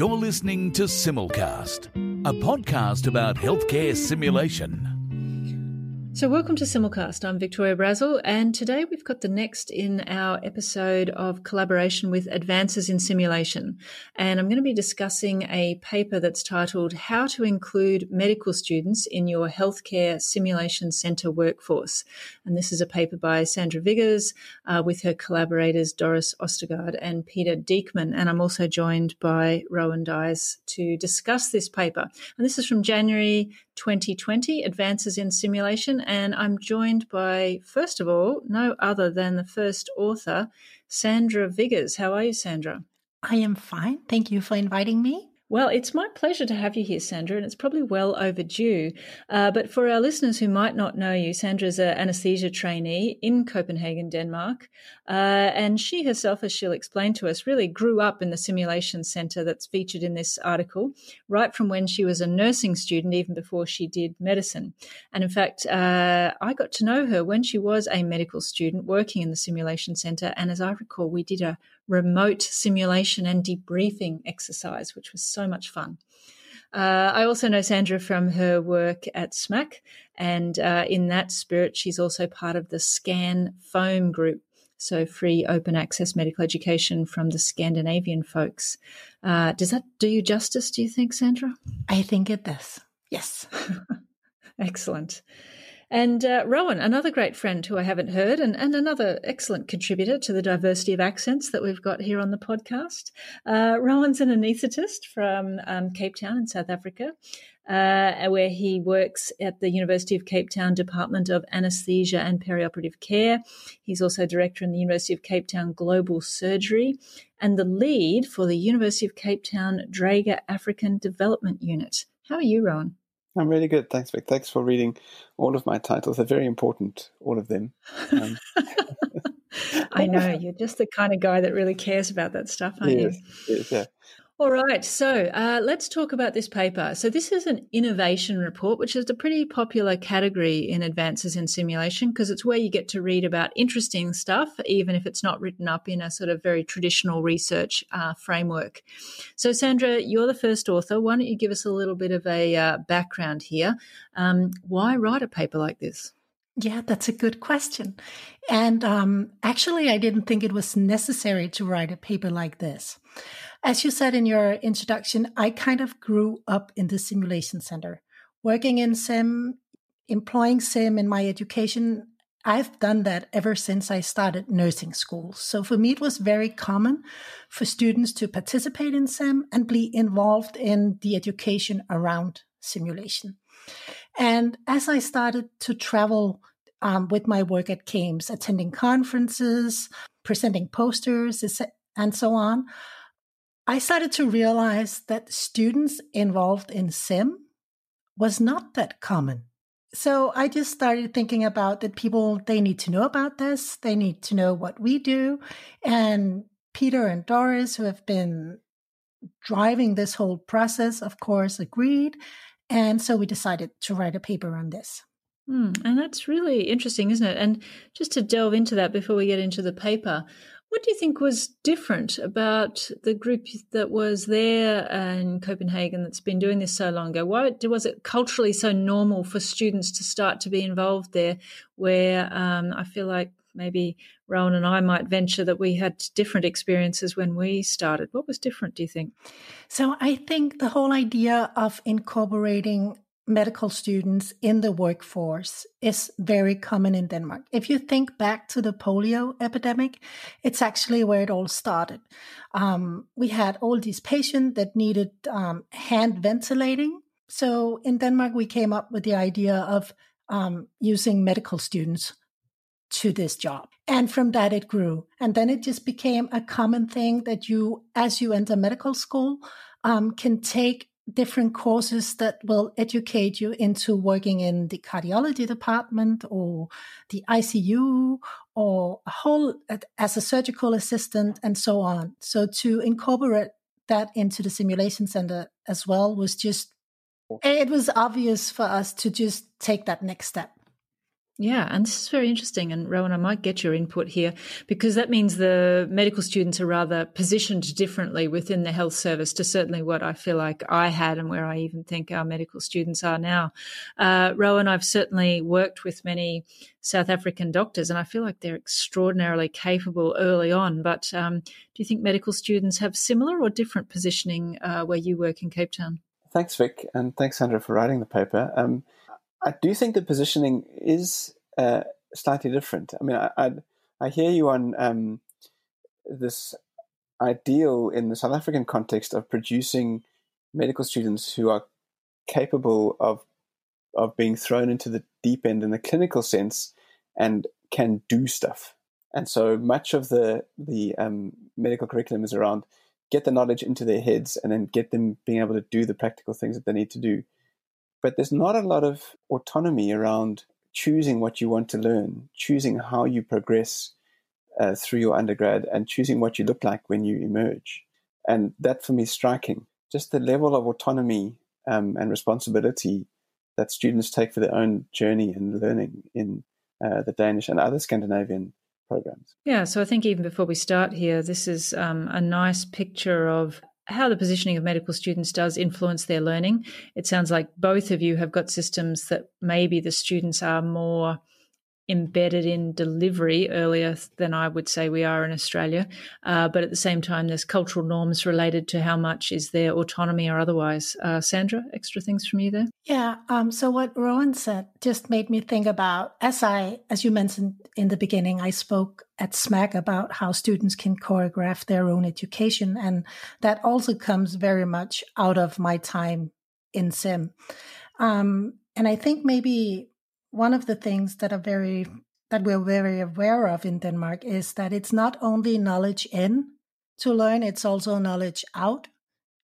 You're listening to Simulcast, a podcast about healthcare simulation. So, welcome to Simulcast. I'm Victoria Brazil, and today we've got the next in our episode of collaboration with Advances in Simulation. And I'm going to be discussing a paper that's titled How to Include Medical Students in Your Healthcare Simulation Centre Workforce. And this is a paper by Sandra Viggers uh, with her collaborators Doris Ostergaard and Peter Dieckmann. And I'm also joined by Rowan Duys to discuss this paper. And this is from January 2020 Advances in Simulation. And I'm joined by, first of all, no other than the first author, Sandra Viggers. How are you, Sandra? I am fine. Thank you for inviting me. Well, it's my pleasure to have you here, Sandra, and it's probably well overdue. Uh, but for our listeners who might not know you, Sandra is an anesthesia trainee in Copenhagen, Denmark. Uh, and she herself, as she'll explain to us, really grew up in the simulation center that's featured in this article, right from when she was a nursing student, even before she did medicine. And in fact, uh, I got to know her when she was a medical student working in the simulation center. And as I recall, we did a remote simulation and debriefing exercise, which was so much fun. Uh, I also know Sandra from her work at SMACC, and uh, in that spirit, she's also part of the ScanFOAM group. So, free open access medical education from the Scandinavian folks. Uh, does that do you justice, do you think, Sandra? I think it does. Yes. Excellent. And uh, Rowan, another great friend who I haven't heard, and, and another excellent contributor to the diversity of accents that we've got here on the podcast. Uh, Rowan's an anaesthetist from um, Cape Town in South Africa, uh, where he works at the University of Cape Town Department of Anesthesia and Perioperative Care. He's also director in the University of Cape Town Global Surgery and the lead for the University of Cape Town Draeger African Development Unit. How are you, Rowan? I'm really good. Thanks, Vic. Thanks for reading all of my titles. They're very important, all of them. Um, I know. You're just the kind of guy that really cares about that stuff, aren't yes, you? Yes, yeah. All right, so uh, let's talk about this paper. So, this is an innovation report, which is a pretty popular category in advances in simulation because it's where you get to read about interesting stuff, even if it's not written up in a sort of very traditional research uh, framework. So, Sandra, you're the first author. Why don't you give us a little bit of a uh, background here? Um, why write a paper like this? Yeah, that's a good question. And um, actually, I didn't think it was necessary to write a paper like this. As you said in your introduction, I kind of grew up in the simulation center, working in sim, employing sim in my education. I've done that ever since I started nursing school. So for me, it was very common for students to participate in sim and be involved in the education around simulation. And as I started to travel um, with my work at CAMES, attending conferences, presenting posters, and so on, I started to realize that students involved in SIM was not that common. So I just started thinking about that people, they need to know about this. They need to know what we do. And Peter and Doris, who have been driving this whole process, of course, agreed. And so we decided to write a paper on this. Hmm, and that's really interesting, isn't it? And just to delve into that before we get into the paper, what do you think was different about the group that was there in Copenhagen that's been doing this so long ago? Why was it culturally so normal for students to start to be involved there? Where um, I feel like maybe Rowan and I might venture that we had different experiences when we started. What was different, do you think? So I think the whole idea of incorporating medical students in the workforce is very common in Denmark. If you think back to the polio epidemic, it's actually where it all started. Um, we had all these patients that needed um, hand ventilating. So in Denmark, we came up with the idea of um, using medical students to this job. And from that, it grew. And then it just became a common thing that you, as you enter medical school, um, can take different courses that will educate you into working in the cardiology department or the ICU or a whole as a surgical assistant and so on. So to incorporate that into the simulation center as well was just it was obvious for us to just take that next step. Yeah, and this is very interesting. And Rowan, I might get your input here because that means the medical students are rather positioned differently within the health service to certainly what I feel like I had and where I even think our medical students are now. Uh, Rowan, I've certainly worked with many South African doctors and I feel like they're extraordinarily capable early on. But um, do you think medical students have similar or different positioning uh, where you work in Cape Town? Thanks, Vic, and thanks, Sandra, for writing the paper. Um, I do think the positioning is uh, slightly different. I mean, I, I, I hear you on um, this ideal in the South African context of producing medical students who are capable of of being thrown into the deep end in the clinical sense and can do stuff. And so much of the the um, medical curriculum is around get the knowledge into their heads and then get them being able to do the practical things that they need to do. But there's not a lot of autonomy around choosing what you want to learn, choosing how you progress uh, through your undergrad, and choosing what you look like when you emerge. And that for me is striking. Just the level of autonomy um, and responsibility that students take for their own journey and learning in uh, the Danish and other Scandinavian programs. Yeah, so I think even before we start here, this is um, a nice picture of how the positioning of medical students does influence their learning. It sounds like both of you have got systems that maybe the students are more embedded in delivery earlier than I would say we are in Australia. Uh, but at the same time, there's cultural norms related to how much is their autonomy or otherwise. Uh, Sandra, extra things from you there? Yeah. Um, so what Rowan said just made me think about, as I, as you mentioned in the beginning, I spoke at SMACC about how students can choreograph their own education. And that also comes very much out of my time in SIM. Um, and I think maybe one of the things that are very that we're very aware of in Denmark is that it's not only knowledge in to learn, it's also knowledge out.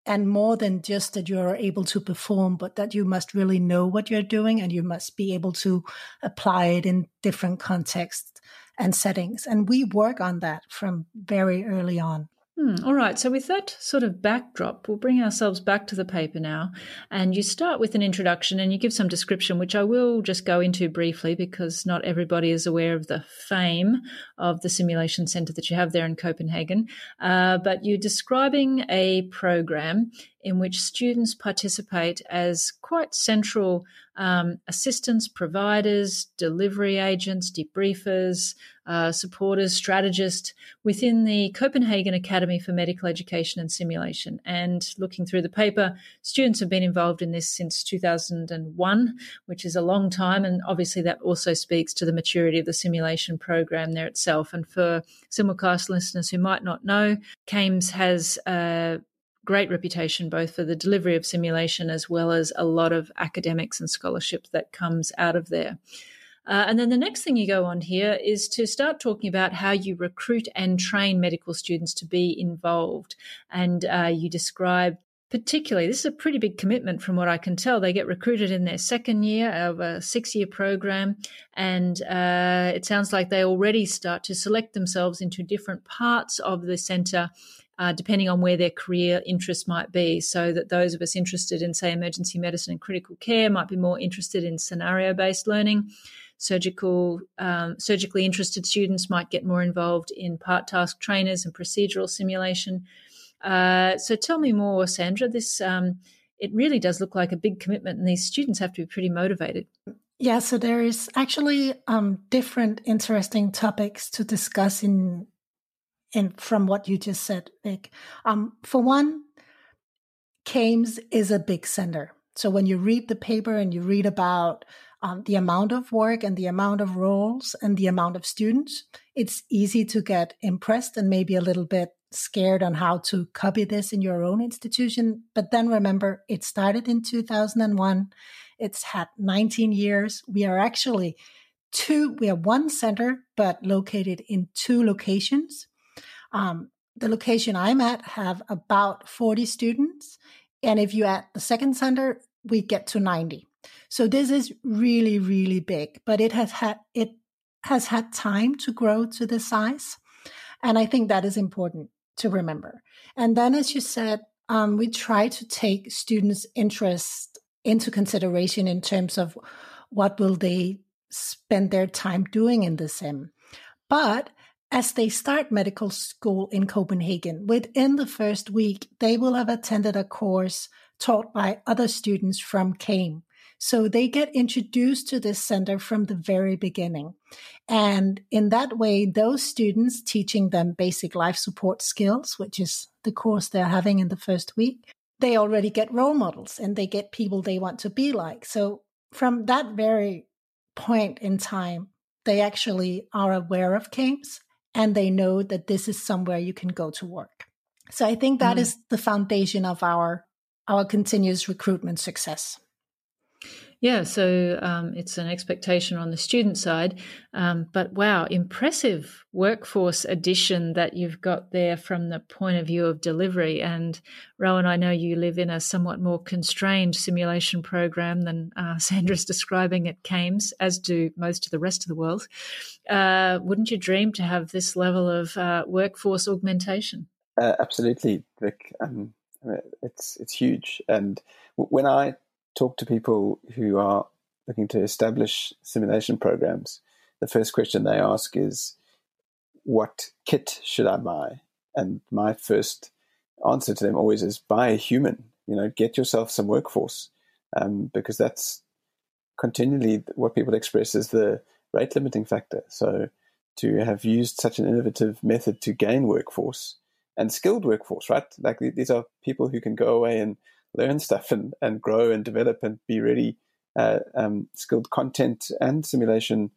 And more than just that you're able to perform, but that you must really know what you're doing and you must be able to apply it in different contexts and settings. And we work on that from very early on. Hmm, all right. So, with that sort of backdrop, we'll bring ourselves back to the paper now. And you start with an introduction and you give some description, which I will just go into briefly because not everybody is aware of the fame of the simulation center that you have there in Copenhagen. Uh, but you're describing a program in which students participate as quite central um, assistants, providers, delivery agents, debriefers, uh, supporters, strategists within the Copenhagen Academy for Medical Education and Simulation. And looking through the paper, students have been involved in this since 2001, which is a long time. And obviously, that also speaks to the maturity of the simulation program there itself. And for simulcast listeners who might not know, CAMES has uh, great reputation both for the delivery of simulation as well as a lot of academics and scholarship that comes out of there. Uh, and then the next thing you go on here is to start talking about how you recruit and train medical students to be involved. And uh, you describe particularly, this is a pretty big commitment from what I can tell. They get recruited in their second year of a six year program, and uh, it sounds like they already start to select themselves into different parts of the centre uh, depending on where their career interest might be. So that those of us interested in, say, emergency medicine and critical care might be more interested in scenario based learning. Surgical, um, surgically interested students might get more involved in part task trainers and procedural simulation. Uh, so tell me more, Sandra. This um, it really does look like a big commitment, and these students have to be pretty motivated. Yeah, so there is actually um, different interesting topics to discuss in and from what you just said, Vic. Um, for one, CAMES is a big center. So when you read the paper and you read about um, the amount of work and the amount of roles and the amount of students, it's easy to get impressed and maybe a little bit scared on how to copy this in your own institution. But then remember, it started in 2001. It's had 19 years. We are actually two, we are one center, but located in two locations. Um, the location I'm at have about 40 students. And if you add the second center, we get to 90. So this is really, really big, but it has had, it has had time to grow to this size. And I think that is important to remember. And then, as you said, um, we try to take students' interest into consideration in terms of what will they spend their time doing in the sim. But as they start medical school in Copenhagen, within the first week, they will have attended a course taught by other students from CAME. So they get introduced to this center from the very beginning. And in that way, those students teaching them basic life support skills, which is the course they're having in the first week, they already get role models and they get people they want to be like. So from that very point in time, they actually are aware of CAMES and they know that this is somewhere you can go to work. So I think that mm. is the foundation of our our continuous recruitment success. Yeah, so um, it's an expectation on the student side. Um, but wow, impressive workforce addition that you've got there from the point of view of delivery. And Rowan, I know you live in a somewhat more constrained simulation program than uh, Sandra's describing at CAMES, as do most of the rest of the world. Uh, wouldn't you dream to have this level of uh, workforce augmentation? Uh, absolutely, Vic. Um, it's it's huge. And when I talk to people who are looking to establish simulation programs, the first question they ask is, "What kit should I buy?" And my first answer to them always is, "Buy a human. You know, get yourself some workforce, um, because that's continually what people express as the rate limiting factor. So." To have used such an innovative method to gain workforce and skilled workforce, right? Like these are people who can go away and learn stuff and, and grow and develop and be really uh, um, skilled content and simulation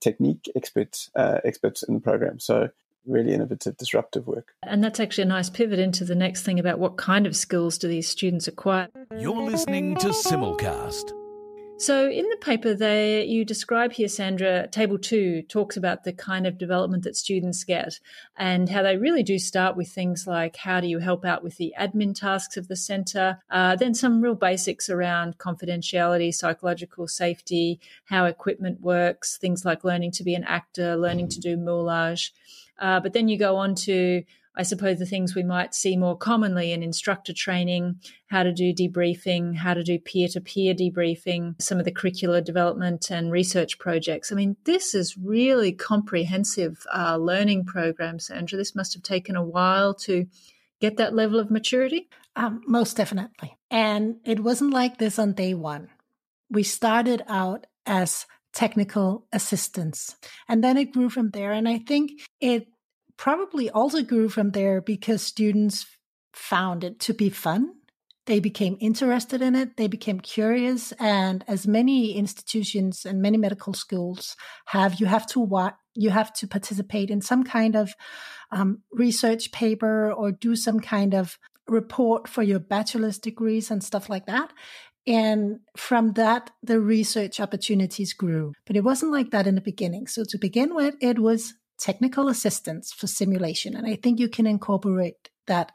technique experts uh, experts in the program. So really innovative, disruptive work. And that's actually a nice pivot into the next thing about what kind of skills do these students acquire. You're listening to Simulcast. So, in the paper, there you describe here, Sandra, table two talks about the kind of development that students get and how they really do start with things like how do you help out with the admin tasks of the centre, uh, then some real basics around confidentiality, psychological safety, how equipment works, things like learning to be an actor, learning to do moulage. Uh, but then you go on to I suppose the things we might see more commonly in instructor training, how to do debriefing, how to do peer to peer debriefing, some of the curricular development and research projects. I mean, this is really comprehensive uh, learning program, Sandra. This must have taken a while to get that level of maturity. Um, most definitely. And it wasn't like this on day one. We started out as technical assistance. And then it grew from there. And I think it probably also grew from there because students found it to be fun. They became interested in it. They became curious. And as many institutions and many medical schools have, you have to wa- you have to participate in some kind of um, research paper or do some kind of report for your bachelor's degrees and stuff like that. And from that, the research opportunities grew. But it wasn't like that in the beginning. So to begin with, it was technical assistance for simulation. And I think you can incorporate that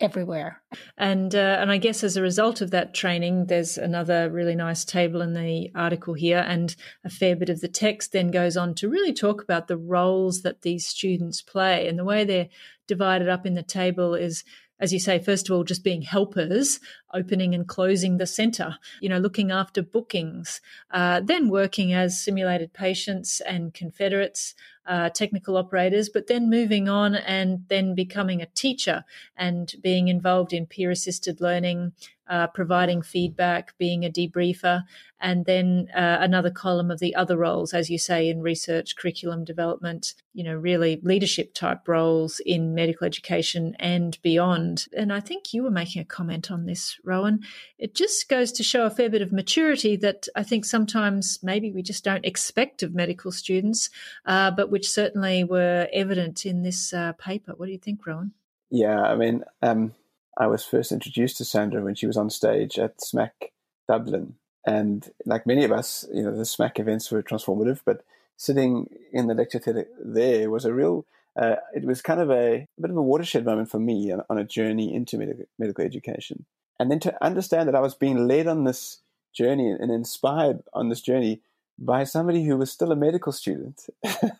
everywhere. And uh, and I guess as a result of that training, there's another really nice table in the article here, and a fair bit of the text then goes on to really talk about the roles that these students play, and the way they're divided up in the table is. As you say, first of all, just being helpers, opening and closing the centre, you know, looking after bookings, uh, then working as simulated patients and confederates, uh, technical operators, but then moving on and then becoming a teacher and being involved in peer assisted learning, uh, providing feedback, being a debriefer, and then uh, another column of the other roles, as you say, in research, curriculum development, you know, really leadership type roles in medical education and beyond. And I think you were making a comment on this, Rowan. It just goes to show a fair bit of maturity that I think sometimes maybe we just don't expect of medical students, uh, but which certainly were evident in this uh, paper. What do you think, Rowan? Yeah, I mean, um, I was first introduced to Sandra when she was on stage at SMACC Dublin. And like many of us, you know, the SMACC events were transformative, but sitting in the lecture theatre there was a real, uh, it was kind of a, a, bit of a watershed moment for me on, on a journey into medical, medical education. And then to understand that I was being led on this journey and inspired on this journey by somebody who was still a medical student. it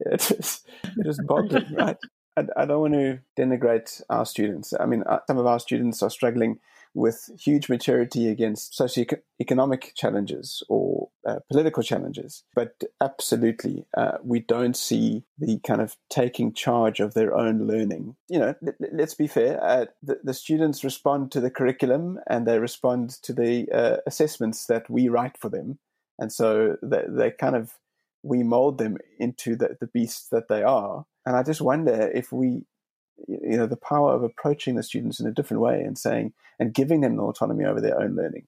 was, it was boggling, right? I, don't want to denigrate our students. I mean, uh, some of our students are struggling with huge maturity against socioeconomic challenges or uh, political challenges. But absolutely, uh, we don't see the kind of taking charge of their own learning. You know, let, us be fair. Uh, the, the, students respond to the curriculum and they respond to the uh, assessments that we write for them, and so they, they kind of we mold them into the, the beasts that they are. And I just wonder if we you know the power of approaching the students in a different way and saying and giving them the autonomy over their own learning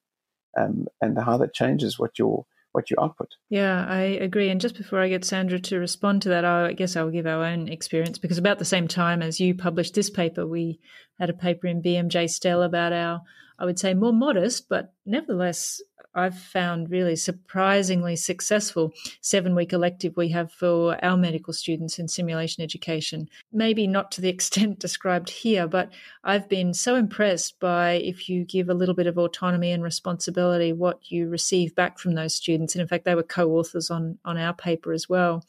um, and how that changes what your what you output yeah i agree and just before i get sandra to respond to that i guess i'll give our own experience because about the same time as you published this paper we had a paper in bmj STEL about our i would say more modest but nevertheless I've found really surprisingly successful seven week elective we have for our medical students in simulation education. Maybe not to the extent described here, but I've been so impressed by if you give a little bit of autonomy and responsibility, what you receive back from those students. And in fact, they were co authors on, on our paper as well.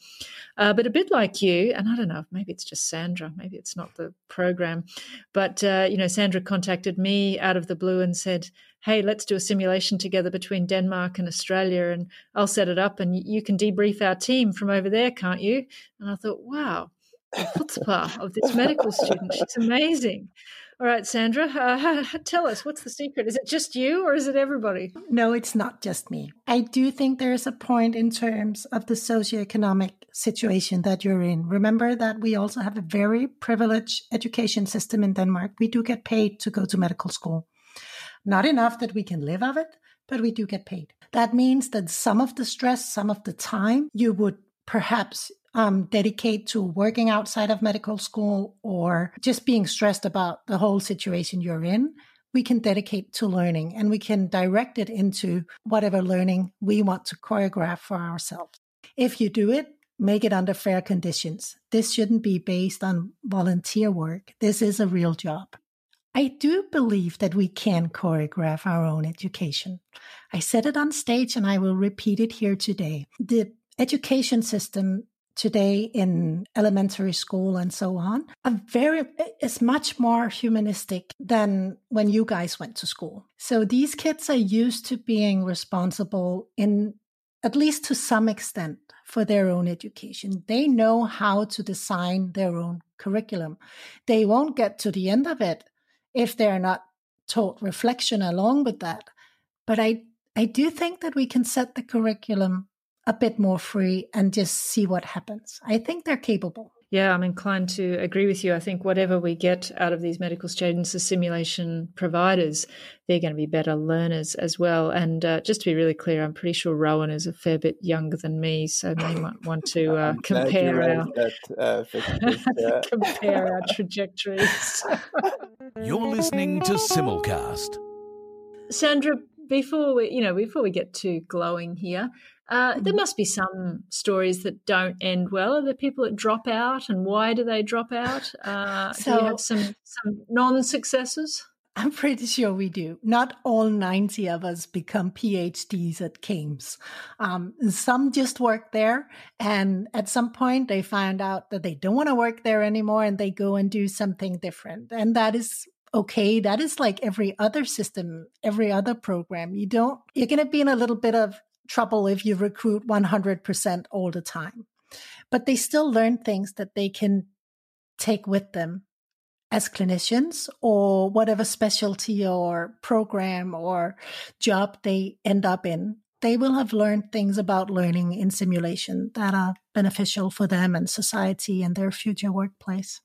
Uh, but a bit like you, and I don't know, maybe it's just Sandra, maybe it's not the program, but, uh, you know, Sandra contacted me out of the blue and said, hey, let's do a simulation together between Denmark and Australia, and I'll set it up, and you can debrief our team from over there, can't you? And I thought, wow, the of this medical student. She's amazing. All right, Sandra, uh, tell us what's the secret? Is it just you or is it everybody? No, it's not just me. I do think there's a point in terms of the socioeconomic situation that you're in. Remember that we also have a very privileged education system in Denmark. We do get paid to go to medical school. Not enough that we can live of it, but we do get paid. That means that some of the stress, some of the time you would perhaps um, dedicate to working outside of medical school or just being stressed about the whole situation you're in, we can dedicate to learning and we can direct it into whatever learning we want to choreograph for ourselves. If you do it, make it under fair conditions. This shouldn't be based on volunteer work. This is a real job. I do believe that we can choreograph our own education. I said it on stage and I will repeat it here today. The education system today in elementary school and so on are very is much more humanistic than when you guys went to school. So these kids are used to being responsible in at least to some extent for their own education. They know how to design their own curriculum. They won't get to the end of it if they're not taught reflection along with that. But I, I do think that we can set the curriculum a bit more free and just see what happens. I think they're capable. Yeah, I'm inclined to agree with you. I think whatever we get out of these medical students as simulation providers, they're going to be better learners as well. And uh, just to be really clear, I'm pretty sure Rowan is a fair bit younger than me, so they might want to uh, compare our that, uh, compare our trajectories. You're listening to Simulcast. Sandra, before we, you know, before we get too glowing here, uh, there mm-hmm. must be some stories that don't end well. Are there people that drop out, and why do they drop out? Uh, so, do you have some some non successes? I'm pretty sure we do. Not all 90 of us become PhDs at CAMES. Um, some just work there, and at some point they find out that they don't want to work there anymore, and they go and do something different. And that is okay. That is like every other system, every other program. You don't, you're going to be in a little bit of trouble if you recruit 100% all the time. But they still learn things that they can take with them as clinicians or whatever specialty or program or job they end up in. They will have learned things about learning in simulation that are beneficial for them and society and their future workplace.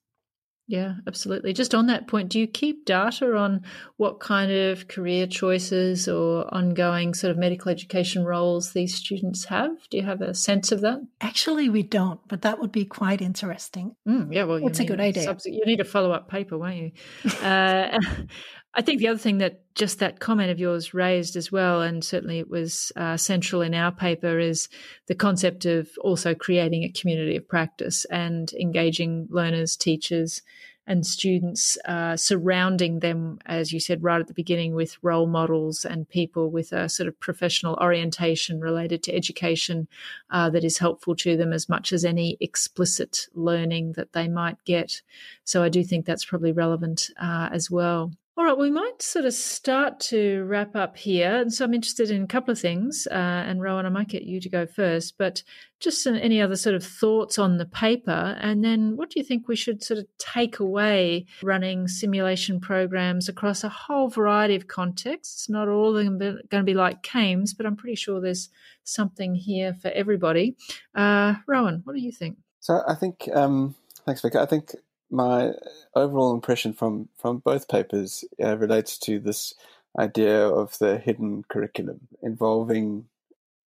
Yeah, absolutely. Just on that point, do you keep data on what kind of career choices or ongoing sort of medical education roles these students have? Do you have a sense of that? Actually, we don't, but that would be quite interesting. Mm, yeah, well, it's a good idea. you need a follow up paper, won't you? uh, I think the other thing that just that comment of yours raised as well, and certainly it was uh, central in our paper, is the concept of also creating a community of practice and engaging learners, teachers, and students uh, surrounding them, as you said right at the beginning, with role models and people with a sort of professional orientation related to education uh, that is helpful to them as much as any explicit learning that they might get. So I do think that's probably relevant uh, as well. All right, we might sort of start to wrap up here. And so I'm interested in a couple of things. Uh, and Rowan, I might get you to go first, but just any other sort of thoughts on the paper. And then what do you think we should sort of take away running simulation programs across a whole variety of contexts? Not all of them are going to be like CAMES, but I'm pretty sure there's something here for everybody. Uh, Rowan, what do you think? So I think, um, thanks, Vic. I think my overall impression from from both papers uh, relates to this idea of the hidden curriculum involving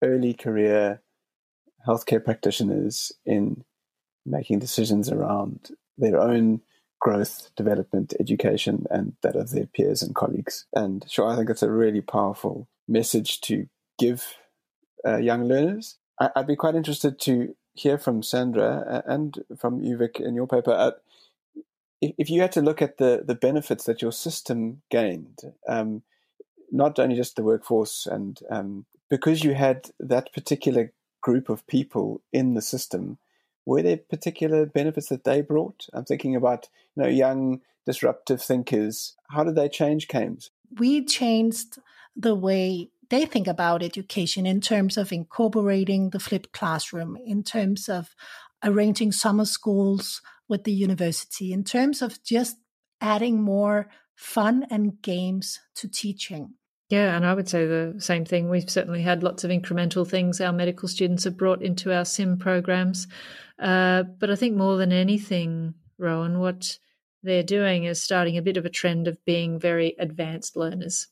early career healthcare practitioners in making decisions around their own growth, development, education, and that of their peers and colleagues. And sure, I think it's a really powerful message to give uh, young learners. I, would be quite interested to hear from Sandra and from Uvik in your paper. Uh, if if you had to look at the the benefits that your system gained, um, not only just the workforce and um, because you had that particular group of people in the system, were there particular benefits that they brought? I'm thinking about you know young disruptive thinkers. How did they change CAMES? We changed the way they think about education in terms of incorporating the flipped classroom, in terms of arranging summer schools with the university, in terms of just adding more fun and games to teaching. Yeah, and I would say the same thing. We've certainly had lots of incremental things our medical students have brought into our SIM programs. Uh, but I think more than anything, Rowan, what they're doing is starting a bit of a trend of being very advanced learners.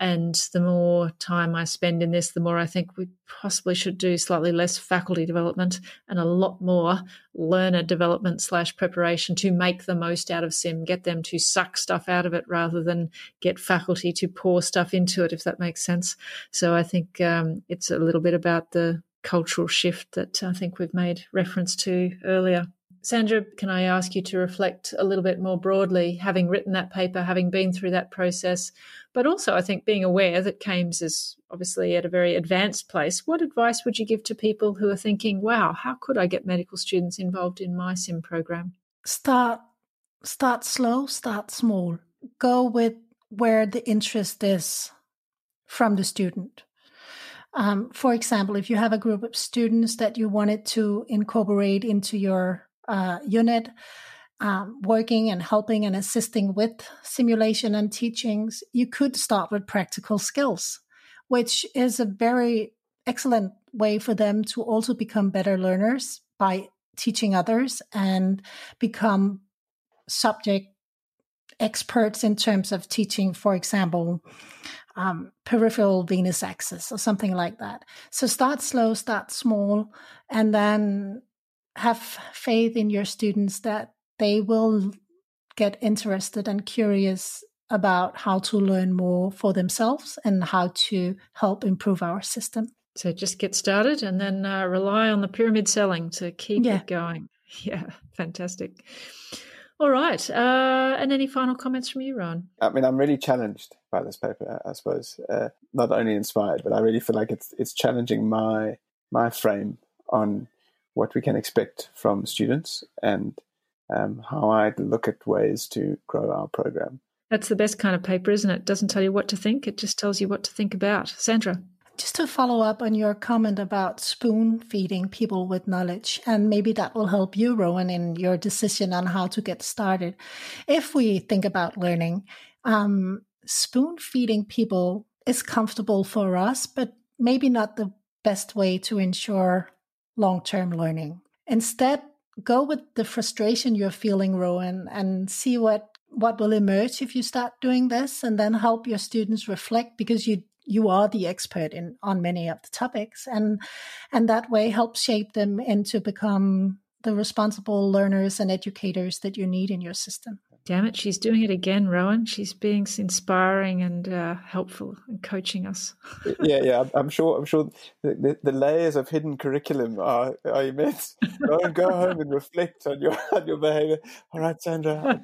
And the more time I spend in this, the more I think we possibly should do slightly less faculty development and a lot more learner development slash preparation to make the most out of sim, get them to suck stuff out of it rather than get faculty to pour stuff into it, if that makes sense. So I think um, it's a little bit about the cultural shift that I think we've made reference to earlier. Sandra, can I ask you to reflect a little bit more broadly, having written that paper, having been through that process, but also I think being aware that CAMES is obviously at a very advanced place. What advice would you give to people who are thinking, wow, how could I get medical students involved in my SIM program? Start start slow, start small. Go with where the interest is from the student. Um, for example, if you have a group of students that you wanted to incorporate into your uh, unit um, working and helping and assisting with simulation and teachings, you could start with practical skills, which is a very excellent way for them to also become better learners by teaching others and become subject experts in terms of teaching, for example, um, peripheral venous access or something like that. So start slow, start small, and then have faith in your students that they will get interested and curious about how to learn more for themselves and how to help improve our system. So just get started and then uh, rely on the pyramid selling to keep yeah. it going. Yeah, fantastic. All right. Uh, and any final comments from you, Ron? I mean, I'm really challenged by this paper. I suppose uh, not only inspired, but I really feel like it's it's challenging my my frame on what we can expect from students and um, how I look at ways to grow our program. That's the best kind of paper, isn't it? it? Doesn't tell you what to think, it just tells you what to think about. Sandra. Just to follow up on your comment about spoon feeding people with knowledge, and maybe that will help you, Rowan, in your decision on how to get started. If we think about learning, um, spoon feeding people is comfortable for us, but maybe not the best way to ensure long term learning. Instead, go with the frustration you're feeling, Rowan, and see what what will emerge if you start doing this and then help your students reflect because you you are the expert in on many of the topics and and that way help shape them into become the responsible learners and educators that you need in your system Damn it, she's doing it again, Rowan. She's being inspiring and uh, helpful and coaching us. yeah, yeah. I'm, I'm, sure. I'm sure the, the, the, layers of hidden curriculum are, are immense. Go and go home and reflect on your on your behaviour. All right, Sandra.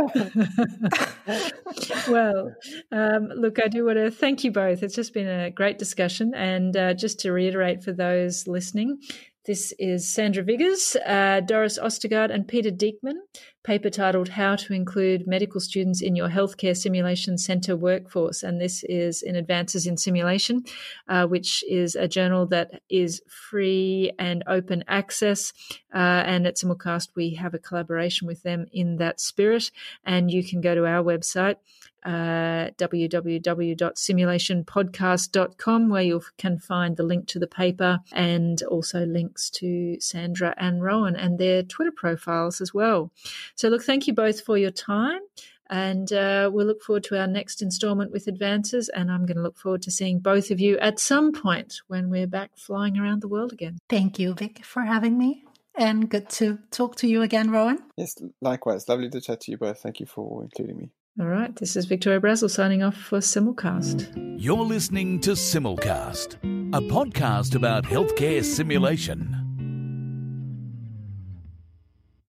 well, um, look, I do want to thank you both. It's just been a great discussion, and uh, just to reiterate for those listening, this is Sandra Viggers, uh, Doris Ostergaard, and Peter Dieckmann. Paper titled How to Include Medical Students in Your Healthcare Simulation Center Workforce. And this is in Advances in Simulation, uh, which is a journal that is free and open access. Uh, and at Simulcast, we have a collaboration with them in that spirit. And you can go to our website uh, www.simulationpodcast.com, where you can find the link to the paper and also links to Sandra and Rowan and their Twitter profiles as well. So, look, thank you both for your time. And uh, we'll look forward to our next installment with advances. And I'm going to look forward to seeing both of you at some point when we're back flying around the world again. Thank you, Vic, for having me. And good to talk to you again, Rowan. Yes, likewise. Lovely to chat to you both. Thank you for including me. All right, this is Victoria Brazil signing off for Simulcast. You're listening to Simulcast, a podcast about healthcare simulation.